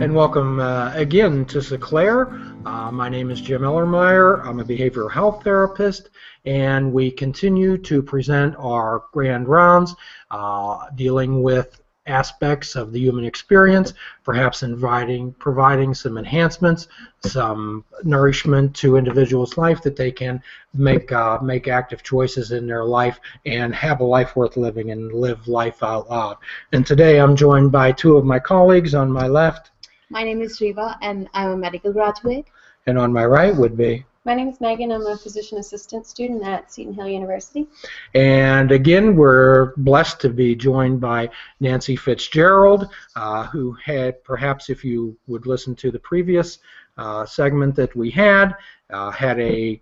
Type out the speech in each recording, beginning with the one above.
and welcome uh, again to Seclair. Uh, my name is Jim Ellermeyer. I'm a behavioral health therapist, and we continue to present our grand rounds uh, dealing with aspects of the human experience, perhaps inviting, providing some enhancements, some nourishment to individuals' life that they can make uh, make active choices in their life and have a life worth living and live life out loud. And today I'm joined by two of my colleagues on my left. My name is Riva, and I'm a medical graduate. And on my right would be. My name is Megan. I'm a physician assistant student at Seton Hill University. And again, we're blessed to be joined by Nancy Fitzgerald, uh, who had, perhaps if you would listen to the previous uh, segment that we had, uh, had a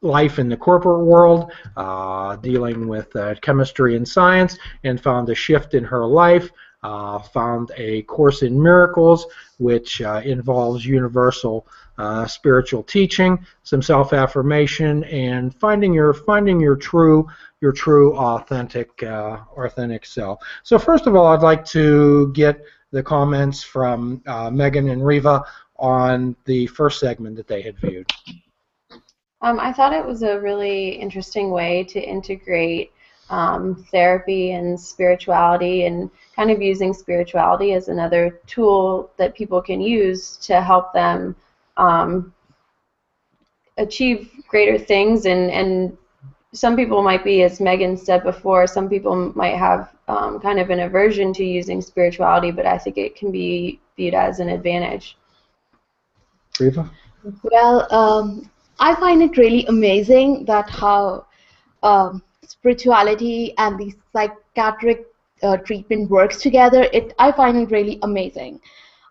life in the corporate world, uh, dealing with uh, chemistry and science, and found a shift in her life. Uh, found a course in miracles, which involves universal uh, spiritual teaching, some self-affirmation, and finding your finding your true your true authentic uh, authentic self. So first of all, I'd like to get the comments from uh, Megan and Riva on the first segment that they had viewed. Um, I thought it was a really interesting way to integrate um, therapy and spirituality and kind of using spirituality as another tool that people can use to help them um, achieve greater things and and some people might be as megan said before some people might have um, kind of an aversion to using spirituality but i think it can be viewed as an advantage Riva? well um, i find it really amazing that how um, spirituality and the psychiatric uh, treatment works together it i find it really amazing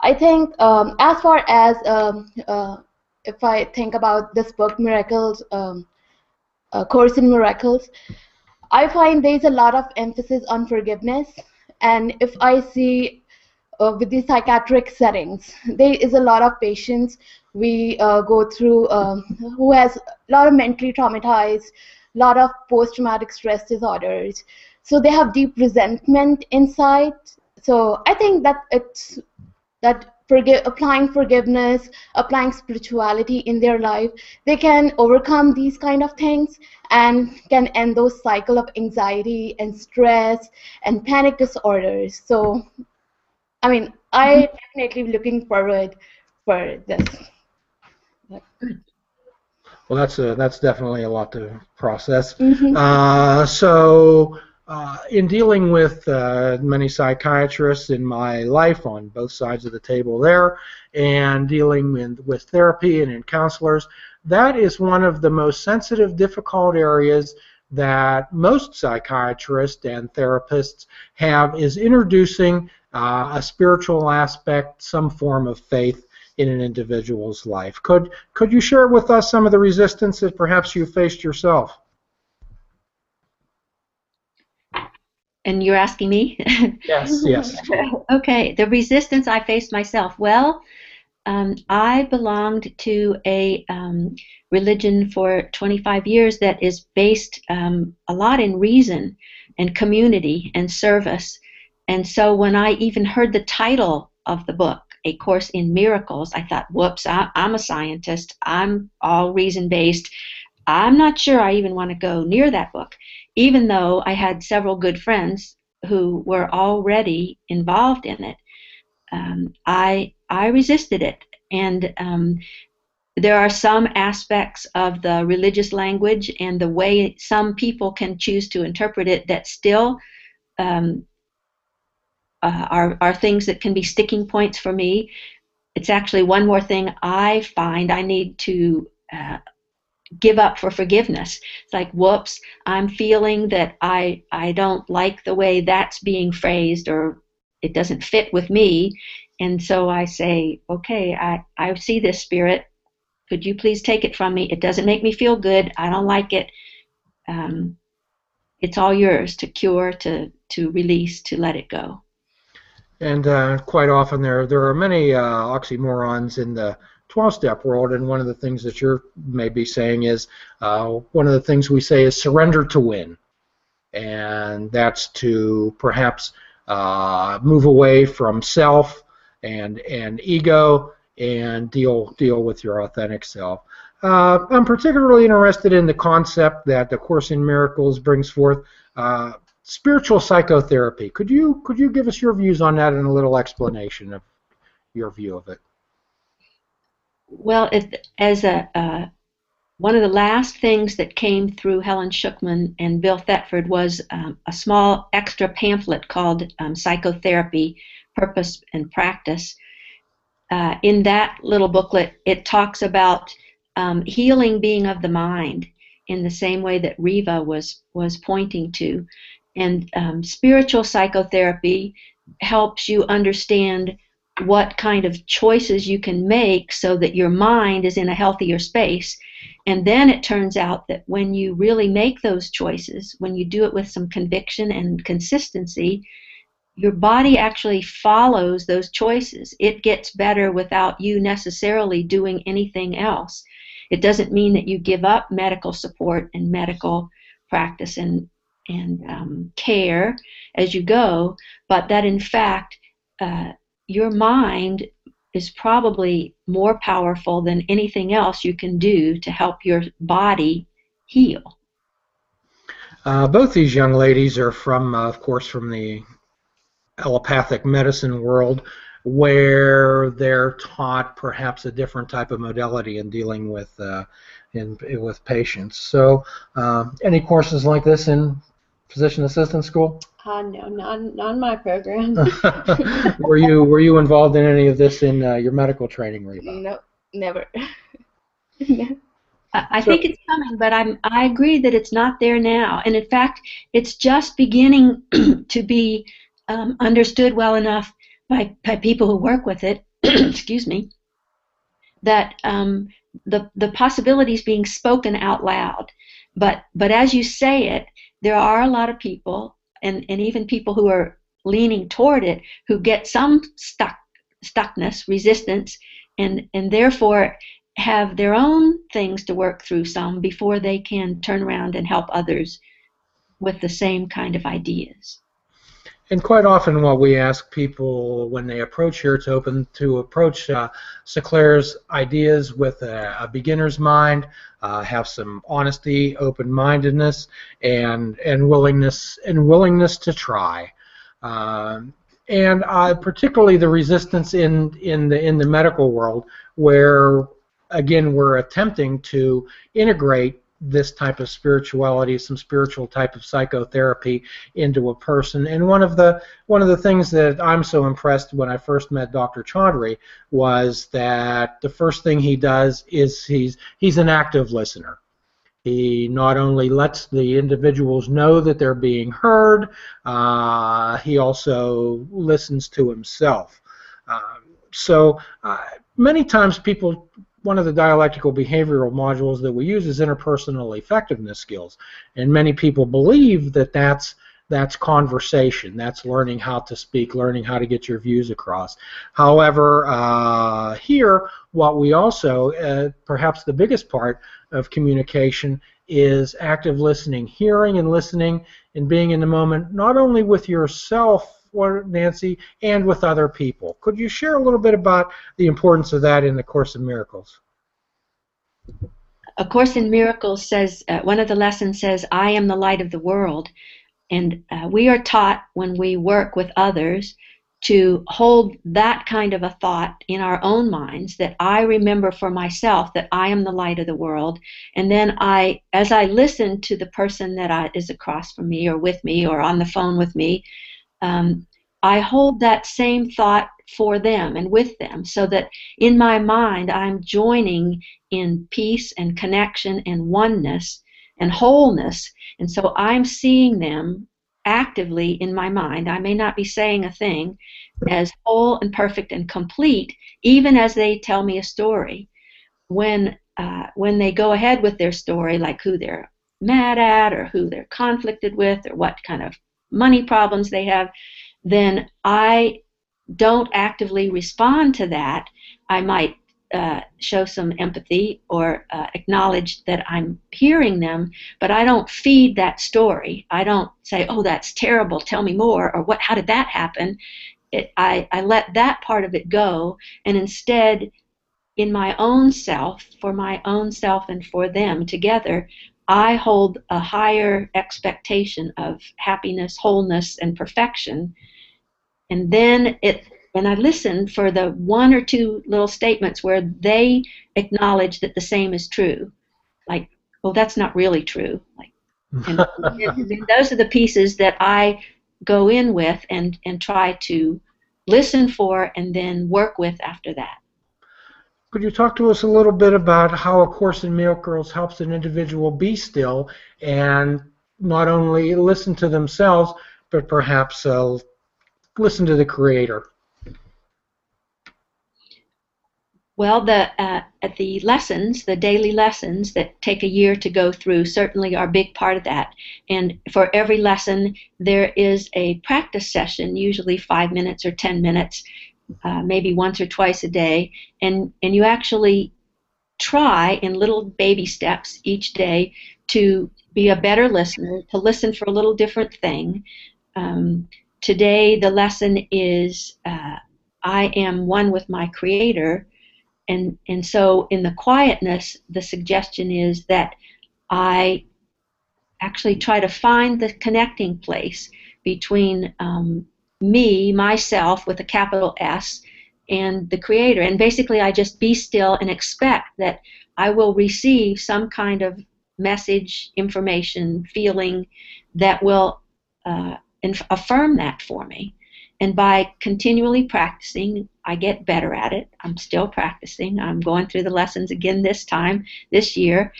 I think um, as far as um, uh, if I think about this book, Miracles, um, uh, Course in Miracles, I find there's a lot of emphasis on forgiveness. And if I see uh, with the psychiatric settings, there is a lot of patients we uh, go through um, who has a lot of mentally traumatized, lot of post-traumatic stress disorders. So they have deep resentment inside. So I think that it's that forgive, applying forgiveness, applying spirituality in their life, they can overcome these kind of things and can end those cycle of anxiety and stress and panic disorders. So, I mean, I mm-hmm. definitely looking forward for this. Well, that's a, that's definitely a lot to process. Mm-hmm. Uh, so uh, in dealing with uh, many psychiatrists in my life on both sides of the table there, and dealing in, with therapy and in counselors, that is one of the most sensitive, difficult areas that most psychiatrists and therapists have is introducing uh, a spiritual aspect, some form of faith in an individual's life. Could could you share with us some of the resistance that perhaps you faced yourself? and you're asking me? yes, yes. okay, the resistance I faced myself. Well, um, I belonged to a um, religion for 25 years that is based um, a lot in reason and community and service. And so when I even heard the title of the book, A Course in Miracles, I thought, whoops, I, I'm a scientist. I'm all reason based. I'm not sure I even want to go near that book even though I had several good friends who were already involved in it, um, I I resisted it, and um, there are some aspects of the religious language and the way some people can choose to interpret it that still um, uh, are are things that can be sticking points for me. It's actually one more thing I find I need to uh, give up for forgiveness. It's like, whoops, I'm feeling that I I don't like the way that's being phrased or it doesn't fit with me. And so I say, okay, I, I see this spirit. Could you please take it from me? It doesn't make me feel good. I don't like it. Um, it's all yours to cure, to, to release, to let it go. And uh, quite often there there are many uh, oxymorons in the 12-step world, and one of the things that you're maybe saying is uh, one of the things we say is surrender to win, and that's to perhaps uh, move away from self and and ego and deal deal with your authentic self. Uh, I'm particularly interested in the concept that the Course in Miracles brings forth, uh, spiritual psychotherapy. Could you could you give us your views on that and a little explanation of your view of it? Well, as a uh, one of the last things that came through Helen Schucman and Bill Thetford was um, a small extra pamphlet called um, Psychotherapy Purpose and Practice. Uh, in that little booklet, it talks about um, healing being of the mind in the same way that Riva was was pointing to, and um, spiritual psychotherapy helps you understand what kind of choices you can make so that your mind is in a healthier space. And then it turns out that when you really make those choices, when you do it with some conviction and consistency, your body actually follows those choices. It gets better without you necessarily doing anything else. It doesn't mean that you give up medical support and medical practice and and um, care as you go, but that in fact uh, your mind is probably more powerful than anything else you can do to help your body heal. Uh, both these young ladies are from, uh, of course, from the allopathic medicine world, where they're taught perhaps a different type of modality in dealing with uh, in, with patients. So, uh, any courses like this in physician assistant school? Uh, no, not, not in my program. were you were you involved in any of this in uh, your medical training, Reba? No, never. no. I think it's coming, but I'm I agree that it's not there now, and in fact, it's just beginning to be um, understood well enough by by people who work with it. excuse me. That um, the the possibilities being spoken out loud, but but as you say it, there are a lot of people and, and even people who are leaning toward it who get some stuck stuckness, resistance, and and therefore have their own things to work through some before they can turn around and help others with the same kind of ideas. And quite often, what we ask people when they approach here to open to approach uh, ideas with a, a beginner's mind, uh, have some honesty, open-mindedness, and and willingness and willingness to try. Um, and uh, particularly the resistance in in the in the medical world, where again we're attempting to integrate this type of spirituality, some spiritual type of psychotherapy into a person. And one of the one of the things that I'm so impressed when I first met Dr. Chaudhry was that the first thing he does is he's he's an active listener. He not only lets the individuals know that they're being heard, uh, he also listens to himself. Um, so uh, many times people one of the dialectical behavioral modules that we use is interpersonal effectiveness skills, and many people believe that that's that's conversation. That's learning how to speak, learning how to get your views across. However, uh, here, what we also, uh, perhaps the biggest part of communication, is active listening, hearing and listening, and being in the moment, not only with yourself Nancy, and with other people. Could you share a little bit about the importance of that in the Course in Miracles? A Course in Miracles says, uh, one of the lessons says, I am the light of the world. And uh, we are taught when we work with others to hold that kind of a thought in our own minds that I remember for myself that I am the light of the world. And then I, as I listen to the person that I, is across from me or with me or on the phone with me, um, I hold that same thought for them and with them so that in my mind I'm joining in peace and connection and oneness and wholeness. And so I'm seeing them actively in my mind. I may not be saying a thing as whole and perfect and complete, even as they tell me a story. When uh, when they go ahead with their story, like who they're mad at or who they're conflicted with or what kind of money problems they have, then I don't actively respond to that. I might uh, show some empathy or uh, acknowledge that I'm hearing them, but I don't feed that story. I don't say, "Oh, that's terrible. Tell me more," or "What? How did that happen?" it, I, I let that part of it go, and instead, in my own self, for my own self and for them together, I hold a higher expectation of happiness, wholeness, and perfection. And then it, and I listen for the one or two little statements where they acknowledge that the same is true. Like, well, that's not really true. Like, and, and those are the pieces that I go in with and, and try to listen for and then work with after that. Could you talk to us a little bit about how A Course in Miracles helps an individual be still and not only listen to themselves, but perhaps uh, listen to the Creator? Well, the uh, the lessons, the daily lessons that take a year to go through, certainly are a big part of that. And for every lesson, there is a practice session, usually five minutes or ten minutes, uh, maybe once or twice a day, and and you actually try in little baby steps each day to be a better listener, to listen for a little different thing. Um, today, the lesson is uh, I am one with my Creator and and so in the quietness the suggestion is that i actually try to find the connecting place between um, me myself with a capital s and the creator and basically i just be still and expect that i will receive some kind of message information feeling that will uh, affirm that for me and by continually practicing, I get better at it. I'm still practicing. I'm going through the lessons again this time, this year.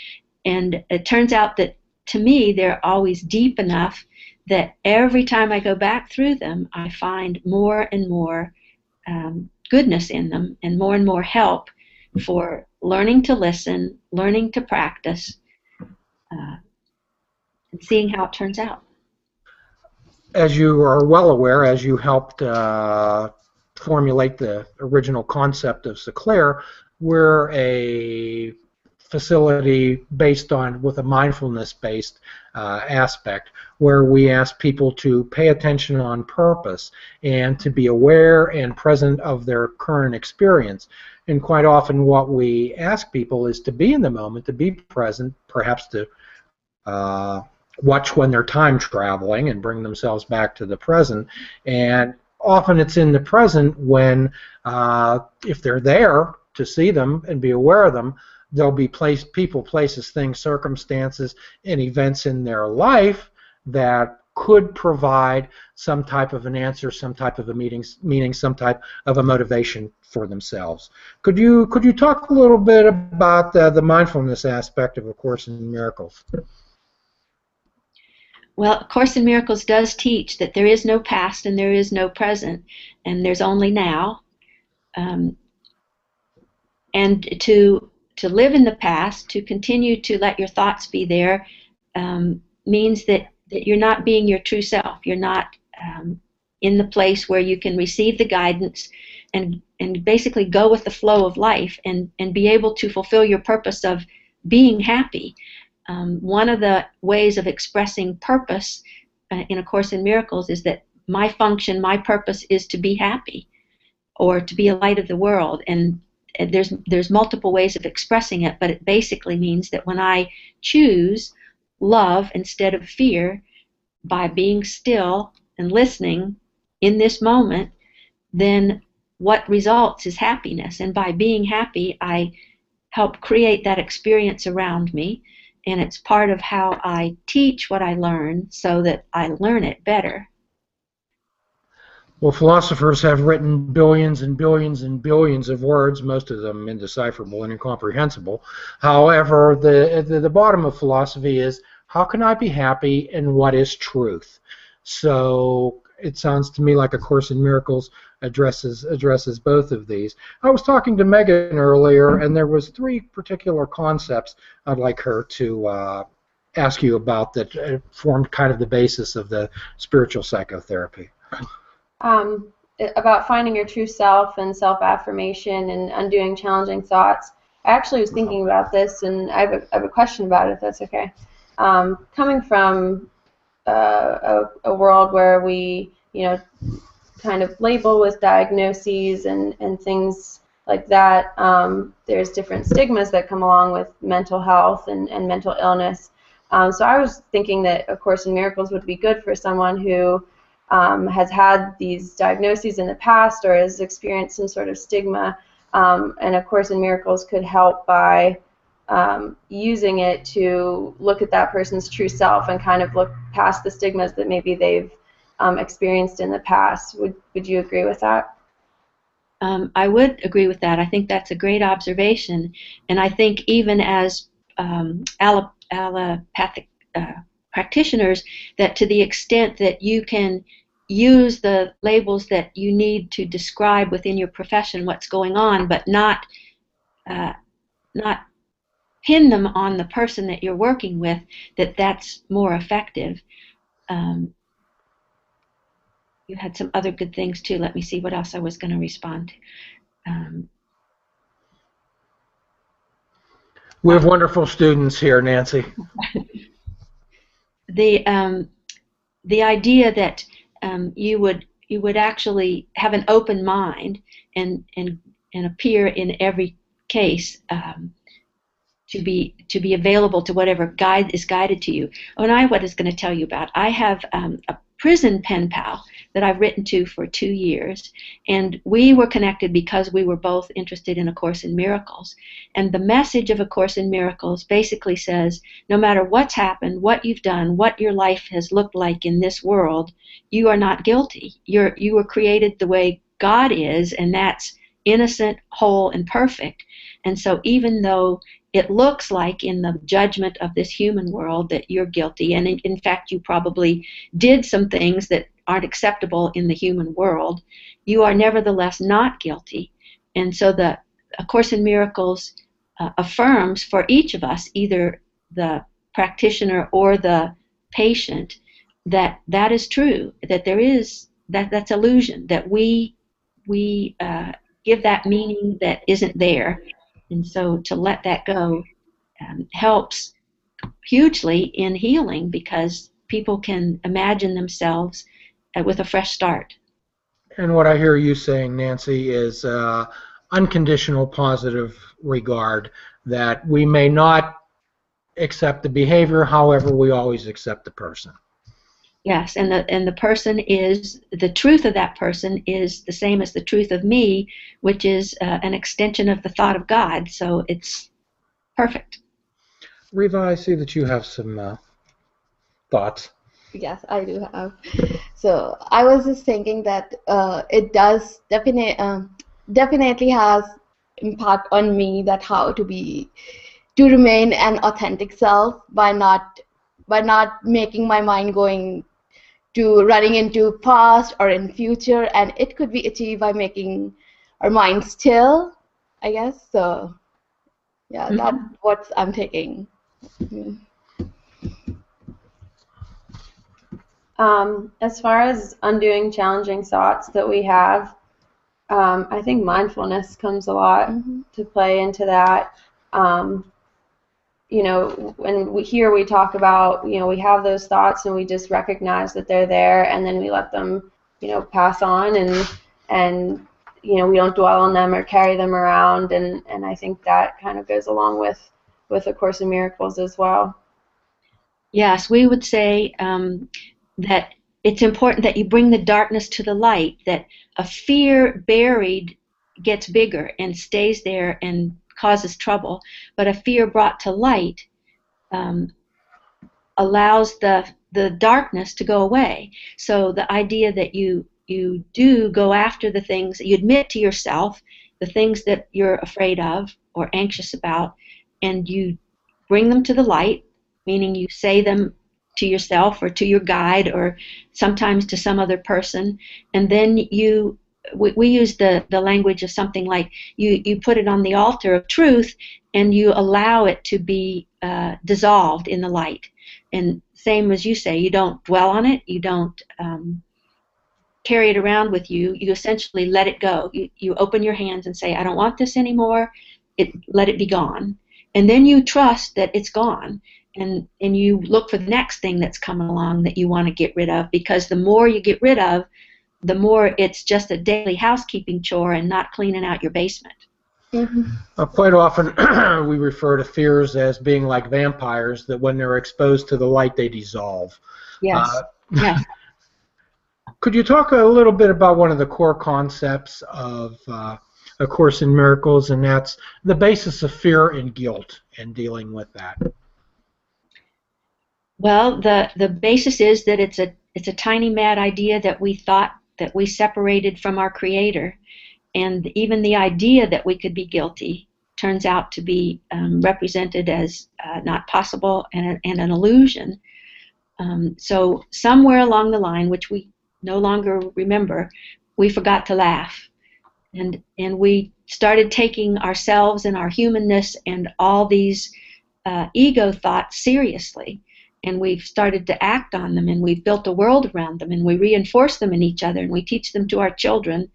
And it turns out that to me, they're always deep enough that every time I go back through them, I find more and more um, goodness in them and more and more help for learning to listen, learning to practice, uh, and seeing how it turns out. As you are well aware, as you helped uh, formulate the original concept of Seclair, we're a facility based on with a mindfulness based uh, aspect where we ask people to pay attention on purpose and to be aware and present of their current experience and quite often what we ask people is to be in the moment to be present perhaps to uh, watch when they're time traveling and bring themselves back to the present. And often it's in the present when, uh, if they're there to see them and be aware of them, there'll be place, people, places, things, circumstances, and events in their life that could provide some type of an answer, some type of a meaning, meaning some type of a motivation for themselves. Could you could you talk a little bit about the, the mindfulness aspect of A Course in Miracles? Well, A Course in Miracles does teach that there is no past and there is no present, and there's only now. Um, and to to live in the past, to continue to let your thoughts be there, um, means that, that you're not being your true self. You're not um, in the place where you can receive the guidance and and basically go with the flow of life and and be able to fulfill your purpose of being happy um, one of the ways of expressing purpose uh, in A Course in Miracles is that my function, my purpose is to be happy or to be a light of the world. And there's, there's multiple ways of expressing it, but it basically means that when I choose love instead of fear by being still and listening in this moment, then what results is happiness. And by being happy, I help create that experience around me and it's part of how I teach what I learn so that I learn it better. Well, philosophers have written billions and billions and billions of words, most of them indecipherable and incomprehensible. However, the, the, the bottom of philosophy is how can I be happy and what is truth? So it sounds to me like A Course in Miracles addresses addresses both of these. I was talking to Megan earlier, and there was three particular concepts I'd like her to uh, ask you about that uh, formed kind of the basis of the spiritual psychotherapy. Um, about finding your true self and self-affirmation and undoing challenging thoughts. I actually was thinking about this, and I have a, I have a question about it, if that's okay. Um, coming from uh, a, a world where we, you know, kind of label with diagnoses and, and things like that. Um, there's different stigmas that come along with mental health and, and mental illness. Um, so I was thinking that A Course in Miracles would be good for someone who um, has had these diagnoses in the past or has experienced some sort of stigma. Um, and A Course in Miracles could help by um, using it to look at that person's true self and kind of look past the stigmas that maybe they've um, experienced in the past. Would, would you agree with that? Um, I would agree with that. I think that's a great observation. And I think even as um, allopathic uh, practitioners, that to the extent that you can use the labels that you need to describe within your profession what's going on, but not uh, not pin them on the person that you're working with, that that's more effective. Um, you had some other good things too. Let me see what else I was going to respond to. Um, we have wonderful students here, Nancy. the um, the idea that um, you would you would actually have an open mind and and and appear in every case um, to be to be available to whatever guide is guided to you. Oh, and I what is going to tell you about. I have um, a prison pen pal that I've written to for two years, and we were connected because we were both interested in A Course in Miracles. And the message of A Course in Miracles basically says, no matter what's happened, what you've done, what your life has looked like in this world, you are not guilty. You're you were created the way God is, and that's innocent, whole, and perfect. And so even though it looks like in the judgment of this human world that you're guilty, and in, in, fact, you probably did some things that aren't acceptable in the human world, you are nevertheless not guilty. And so the A Course in Miracles uh, affirms for each of us, either the practitioner or the patient, that that is true, that there is that that's illusion, that we we uh, give that meaning that isn't there and so to let that go um, helps hugely in healing because people can imagine themselves with a fresh start. And what I hear you saying, Nancy, is uh, unconditional positive regard that we may not accept the behavior, however, we always accept the person. Yes, and the and the person is the truth of that person is the same as the truth of me, which is uh, an extension of the thought of God. So it's perfect. Riva, I see that you have some uh, thoughts. Yes, I do have. So I was just thinking that uh, it does definitely um, definitely has impact on me that how to be to remain an authentic self by not by not making my mind going to running into past or in future and it could be achieved by making our mind still i guess so yeah mm-hmm. that's what i'm taking mm-hmm. Um, as far as undoing challenging thoughts that we have um, i think mindfulness comes a lot mm-hmm. to play into that um, you know, when we here we talk about, you know, we have those thoughts and we just recognize that they're there and then we let them, you know, pass on and and you know, we don't dwell on them or carry them around and and I think that kind of goes along with with a course in miracles as well. Yes, we would say um, that it's important that you bring the darkness to the light, that a fear buried gets bigger and stays there and causes trouble, but a fear brought to light um, allows the the darkness to go away. So the idea that you you do go after the things you admit to yourself the things that you're afraid of or anxious about, and you bring them to the light, meaning you say them to yourself or to your guide or sometimes to some other person, and then you we, we use the, the language of something like you, you put it on the altar of truth and you allow it to be uh, dissolved in the light. And same as you say, you don't dwell on it, you don't um, carry it around with you, you essentially let it go. You, you open your hands and say, I don't want this anymore, it, let it be gone. And then you trust that it's gone. And, and you look for the next thing that's coming along that you want to get rid of because the more you get rid of, the more it's just a daily housekeeping chore and not cleaning out your basement. Mm-hmm. Uh, quite often, we refer to fears as being like vampires, that when they're exposed to the light, they dissolve. Yes. Uh, yes. Could you talk a little bit about one of the core concepts of uh, A Course in Miracles, and that's the basis of fear and guilt and dealing with that? Well, the the basis is that it's a it's a tiny mad idea that we thought that we separated from our creator, and even the idea that we could be guilty turns out to be um, represented as uh, not possible and, and an illusion. Um, so somewhere along the line, which we no longer remember, we forgot to laugh, and and we started taking ourselves and our humanness and all these uh, ego thoughts seriously and we've started to act on them and we've built a world around them and we reinforce them in each other and we teach them to our children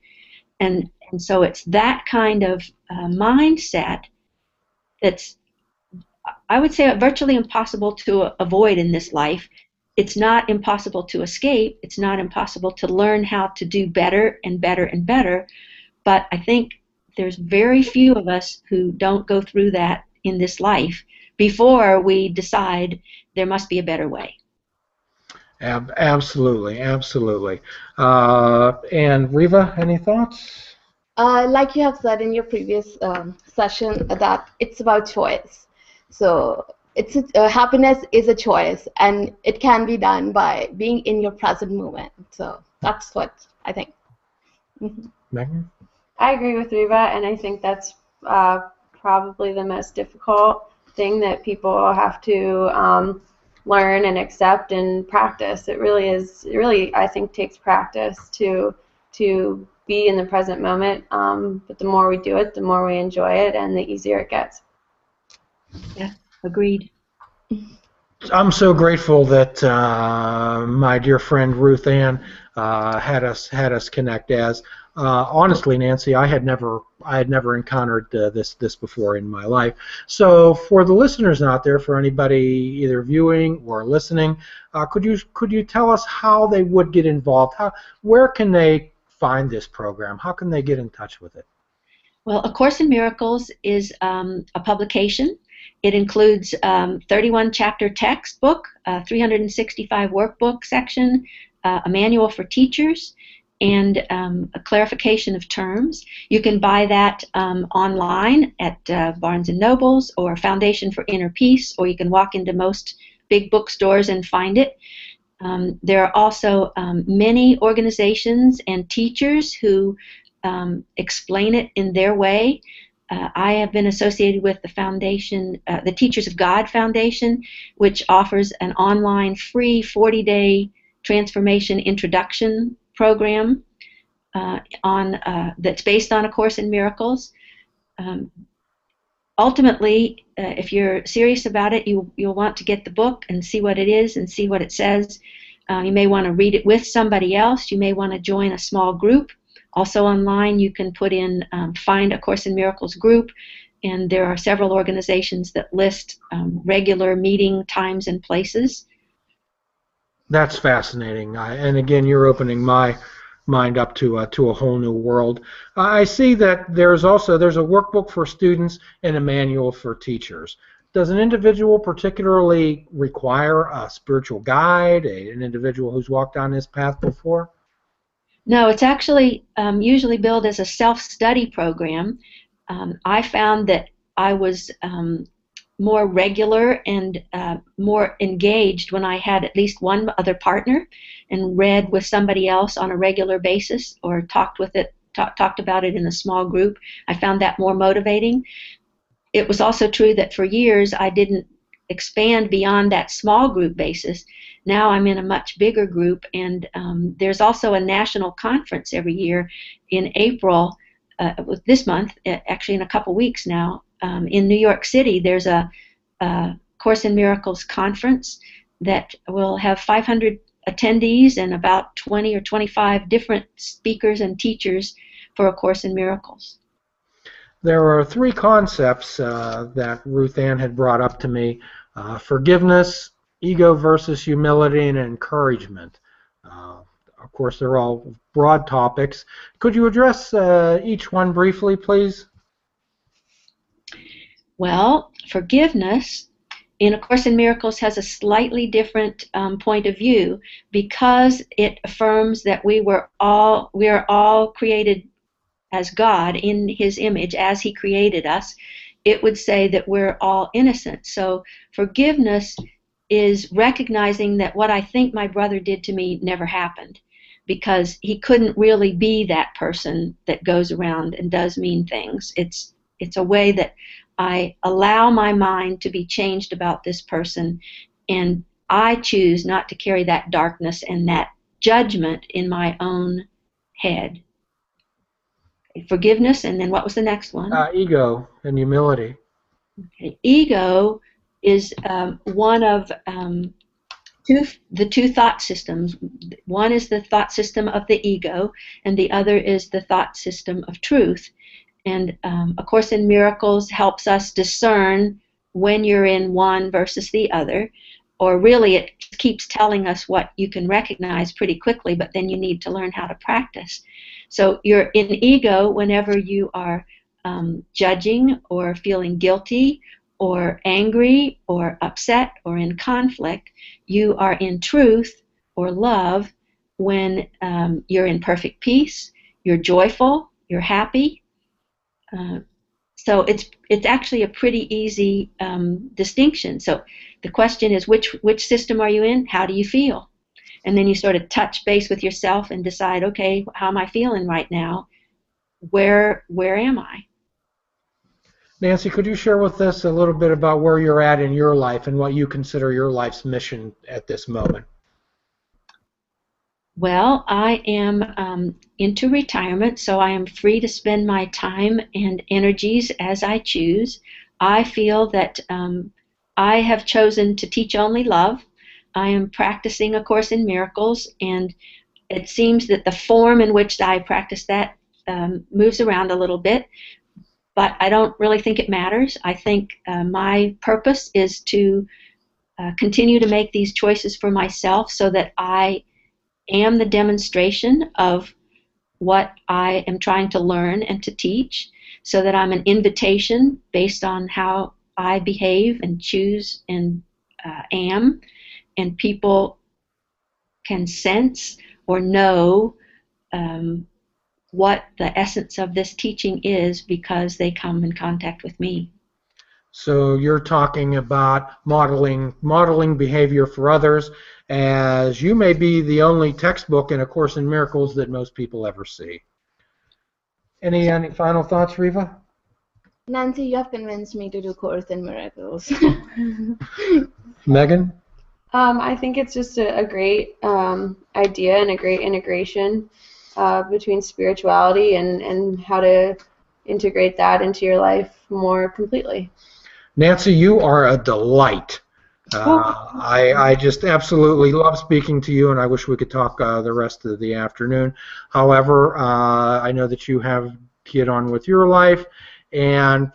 and and so it's that kind of uh, mindset that's I would say virtually impossible to avoid in this life. It's not impossible to escape. It's not impossible to learn how to do better and better and better. But I think there's very few of us who don't go through that in this life before we decide there must be a better way. Ab- absolutely, absolutely. Uh, and Riva, any thoughts? Uh, like you have said in your previous um, session, that it's about choice. So it's a, uh, happiness is a choice, and it can be done by being in your present moment. So that's what I think. Mm-hmm. Megan? I agree with Riva, and I think that's uh, probably the most difficult thing that people have to um, learn and accept and practice. It really is. It really, I think, takes practice to to be in the present moment. Um, but the more we do it, the more we enjoy it, and the easier it gets. Yeah, agreed. I'm so grateful that uh, my dear friend Ruth Ann uh, had us had us connect. As uh, honestly, Nancy, I had never I had never encountered uh, this this before in my life. So for the listeners out there, for anybody either viewing or listening, uh, could you could you tell us how they would get involved? How where can they find this program? How can they get in touch with it? Well, A Course in Miracles is um, a publication. It includes um, 31 chapter textbook, a 365 workbook section, uh, a manual for teachers, and um, a clarification of terms. You can buy that um, online at uh, Barnes and Nobles or Foundation for Inner Peace, or you can walk into most big bookstores and find it. Um, there are also um, many organizations and teachers who um, explain it in their way. Uh, I have been associated with the foundation, uh, the Teachers of God Foundation, which offers an online free 40 day transformation introduction program uh, on uh, that's based on A Course in Miracles. Um, ultimately, uh, if you're serious about it, you, you'll want to get the book and see what it is and see what it says. Uh, you may want to read it with somebody else. You may want to join a small group. Also online, you can put in um, Find a Course in Miracles group, and there are several organizations that list um, regular meeting times and places. That's fascinating. I, and again, you're opening my mind up to a, to a whole new world. I see that there's also there's a workbook for students and a manual for teachers. Does an individual particularly require a spiritual guide, a, an individual who's walked on this path before? No, it's actually um, usually billed as a self-study program. Um, I found that I was um, more regular and uh, more engaged when I had at least one other partner and read with somebody else on a regular basis or talked with it, talk, talked about it in a small group. I found that more motivating. It was also true that for years I didn't expand beyond that small group basis. Now I'm in a much bigger group, and um, there's also a national conference every year in April. Uh, this month, actually in a couple weeks now, um, in New York City, there's a, a Course in Miracles conference that will have 500 attendees and about 20 or 25 different speakers and teachers for A Course in Miracles. There are three concepts uh, that Ruth Ann had brought up to me uh, forgiveness, ego versus humility, and encouragement. Uh, of course, they're all broad topics. Could you address uh, each one briefly, please? Well, forgiveness in A Course in Miracles has a slightly different um, point of view because it affirms that we were all we are all created as God in His image as He created us. It would say that we're all innocent. So forgiveness is recognizing that what I think my brother did to me never happened because he couldn't really be that person that goes around and does mean things. It's it's a way that I allow my mind to be changed about this person, and I choose not to carry that darkness and that judgment in my own head. Forgiveness, and then what was the next one? Uh, ego and humility. Okay. Ego is um, one of um, two, the two thought systems. One is the thought system of the ego, and the other is the thought system of truth. And um, A Course in Miracles helps us discern when you're in one versus the other. Or really, it keeps telling us what you can recognize pretty quickly, but then you need to learn how to practice. So you're in ego whenever you are um, judging or feeling guilty or angry or upset or in conflict. You are in truth or love when um, you're in perfect peace, you're joyful, you're happy, uh, so it's it's actually a pretty easy um, distinction. So the question is, which which system are you in? How do you feel? And then you sort of touch base with yourself and decide, okay, how am I feeling right now? Where where am I? Nancy, could you share with us a little bit about where you're at in your life and what you consider your life's mission at this moment? Well, I am um, into retirement, so I am free to spend my time and energies as I choose. I feel that um, I have chosen to teach only love. I am practicing A Course in Miracles, and it seems that the form in which I practice that um, moves around a little bit, but I don't really think it matters. I think uh, my purpose is to uh, continue to make these choices for myself so that I am the demonstration of what I am trying to learn and to teach, so that I'm an invitation based on how I behave and choose and uh, am, and people can sense or know um, what the essence of this teaching is because they come in contact with me. So you're talking about modeling modeling behavior for others as you may be the only textbook in A Course in Miracles that most people ever see. Any, any final thoughts, Riva? Nancy, you have convinced me to do Course in Miracles. Megan? Um, I think it's just a, a great um, idea and a great integration uh, between spirituality and, and how to integrate that into your life more completely. Nancy, you are a delight. Uh, I, I just absolutely love speaking to you, and I wish we could talk uh, the rest of the afternoon. However, uh, I know that you have to get on with your life, and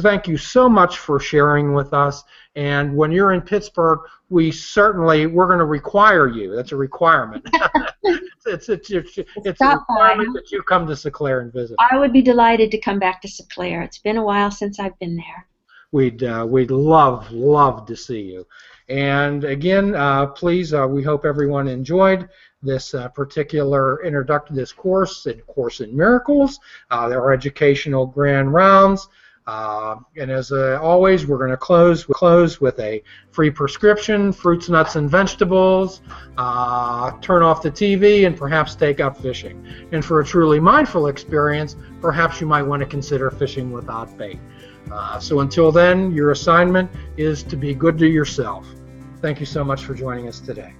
thank you so much for sharing with us. And when you're in Pittsburgh, we certainly we're going to require you. That's a requirement. it's, it's, it's, it's a requirement that you come to Seclair and visit. I would be delighted to come back to Seclair. It's been a while since I've been there we'd uh, we'd love love to see you. And again, uh, please, uh, we hope everyone enjoyed this uh, particular introduction to this course, in Course in Miracles. Uh, there are educational grand rounds. Uh, and as always, we're going to close close with a free prescription, fruits, nuts, and vegetables. turn off the TV and perhaps take up fishing. And for a truly mindful experience, perhaps you might want to consider fishing without bait. Uh, so until then, your assignment is to be good to yourself. Thank you so much for joining us today.